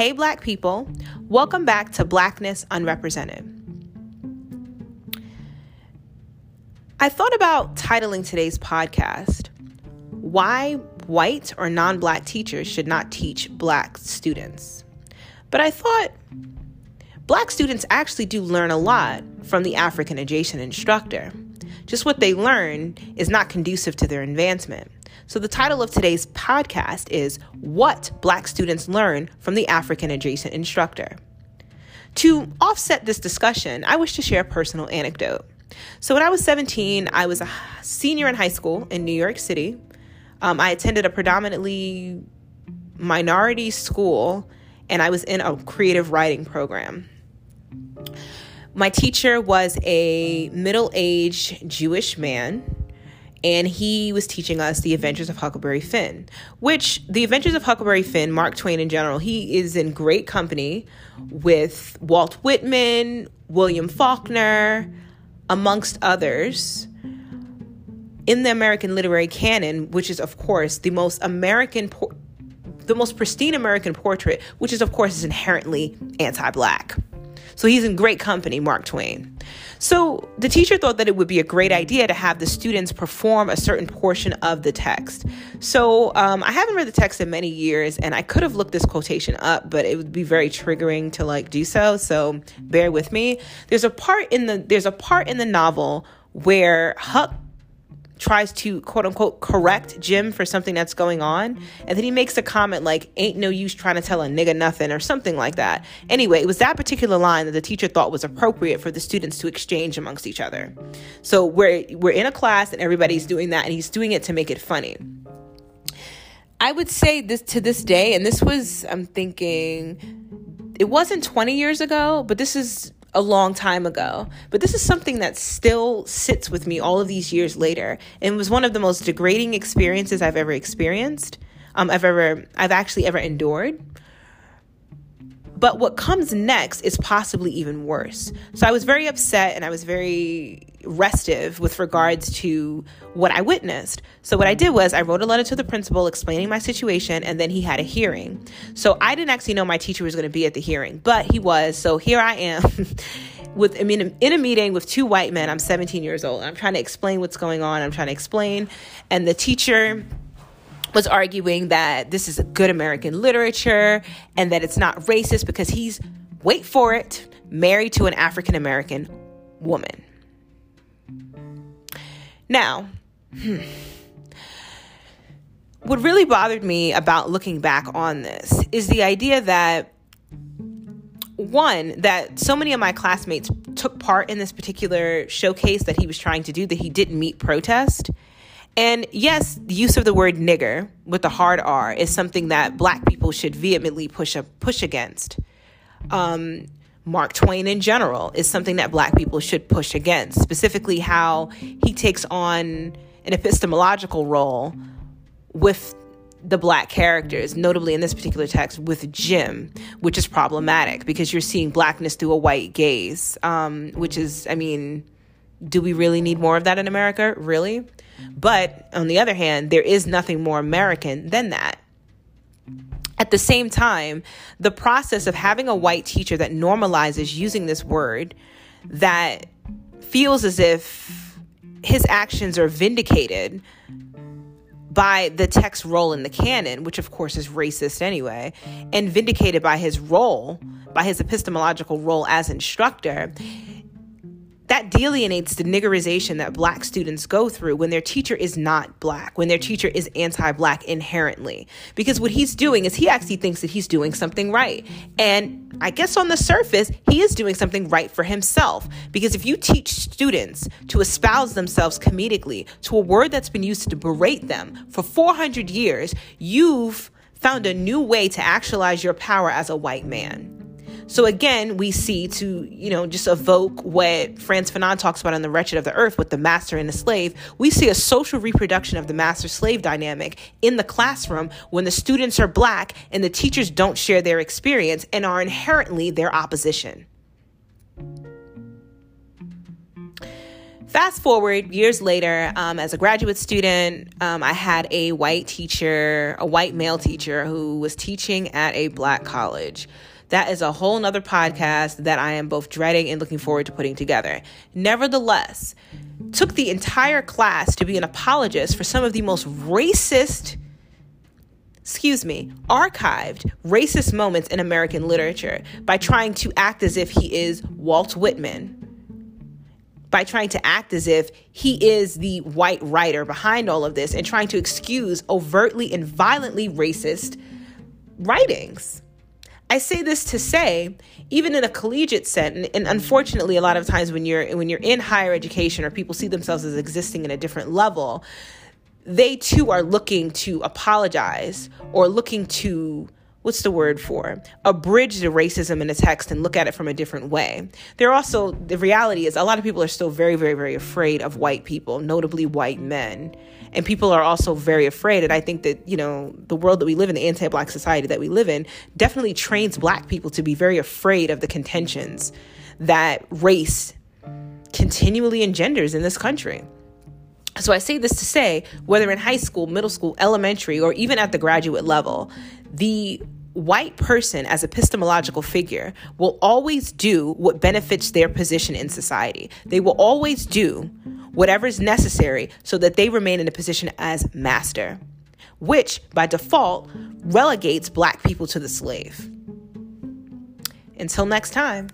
Hey, Black people, welcome back to Blackness Unrepresented. I thought about titling today's podcast, Why White or Non Black Teachers Should Not Teach Black Students. But I thought Black students actually do learn a lot from the African adjacent instructor. Just what they learn is not conducive to their advancement. So, the title of today's podcast is What Black Students Learn from the African Adjacent Instructor. To offset this discussion, I wish to share a personal anecdote. So, when I was 17, I was a senior in high school in New York City. Um, I attended a predominantly minority school and I was in a creative writing program. My teacher was a middle aged Jewish man and he was teaching us the adventures of huckleberry finn which the adventures of huckleberry finn mark twain in general he is in great company with walt whitman william faulkner amongst others in the american literary canon which is of course the most american por- the most pristine american portrait which is of course is inherently anti-black so he's in great company, Mark Twain. So the teacher thought that it would be a great idea to have the students perform a certain portion of the text. So um, I haven't read the text in many years, and I could have looked this quotation up, but it would be very triggering to like do so. So bear with me. There's a part in the there's a part in the novel where Huck tries to quote unquote correct Jim for something that's going on. And then he makes a comment like, ain't no use trying to tell a nigga nothing or something like that. Anyway, it was that particular line that the teacher thought was appropriate for the students to exchange amongst each other. So we're we're in a class and everybody's doing that and he's doing it to make it funny. I would say this to this day, and this was, I'm thinking, it wasn't 20 years ago, but this is a long time ago. But this is something that still sits with me all of these years later and was one of the most degrading experiences I've ever experienced. Um, I've ever, I've actually ever endured. But what comes next is possibly even worse. So I was very upset and I was very restive with regards to what I witnessed. So what I did was I wrote a letter to the principal explaining my situation and then he had a hearing. So I didn't actually know my teacher was going to be at the hearing, but he was. So here I am. with I mean in a meeting with two white men. I'm 17 years old. I'm trying to explain what's going on. I'm trying to explain and the teacher was arguing that this is good American literature and that it's not racist because he's, wait for it, married to an African American woman. Now, hmm, what really bothered me about looking back on this is the idea that one that so many of my classmates took part in this particular showcase that he was trying to do that he didn't meet protest and yes, the use of the word nigger with the hard R is something that black people should vehemently push a push against. Um, Mark Twain in general is something that black people should push against, specifically how he takes on an epistemological role with the black characters, notably in this particular text with Jim, which is problematic because you're seeing blackness through a white gaze, um, which is, I mean, do we really need more of that in America? Really? But on the other hand, there is nothing more American than that. At the same time, the process of having a white teacher that normalizes using this word that feels as if his actions are vindicated by the text role in the canon, which of course is racist anyway, and vindicated by his role, by his epistemological role as instructor, that delineates the niggerization that black students go through when their teacher is not black, when their teacher is anti black inherently. Because what he's doing is he actually thinks that he's doing something right. And I guess on the surface, he is doing something right for himself. Because if you teach students to espouse themselves comedically to a word that's been used to berate them for 400 years, you've found a new way to actualize your power as a white man. So again, we see to, you know, just evoke what Frantz Fanon talks about in The Wretched of the Earth with the master and the slave, we see a social reproduction of the master slave dynamic in the classroom when the students are black and the teachers don't share their experience and are inherently their opposition. Fast forward years later, um, as a graduate student, um, I had a white teacher, a white male teacher who was teaching at a black college. That is a whole nother podcast that I am both dreading and looking forward to putting together. Nevertheless, took the entire class to be an apologist for some of the most racist excuse me, archived racist moments in American literature by trying to act as if he is Walt Whitman, by trying to act as if he is the white writer behind all of this and trying to excuse overtly and violently racist writings. I say this to say, even in a collegiate setting, and unfortunately, a lot of times when you're when you're in higher education or people see themselves as existing in a different level, they too are looking to apologize or looking to what's the word for? Abridge the racism in the text and look at it from a different way. There also the reality is a lot of people are still very very very afraid of white people notably white men. And people are also very afraid and i think that you know the world that we live in the anti-black society that we live in definitely trains black people to be very afraid of the contentions that race continually engenders in this country so I say this to say, whether in high school, middle school, elementary, or even at the graduate level, the white person as epistemological figure will always do what benefits their position in society. They will always do whatever is necessary so that they remain in a position as master, which by default relegates black people to the slave. Until next time.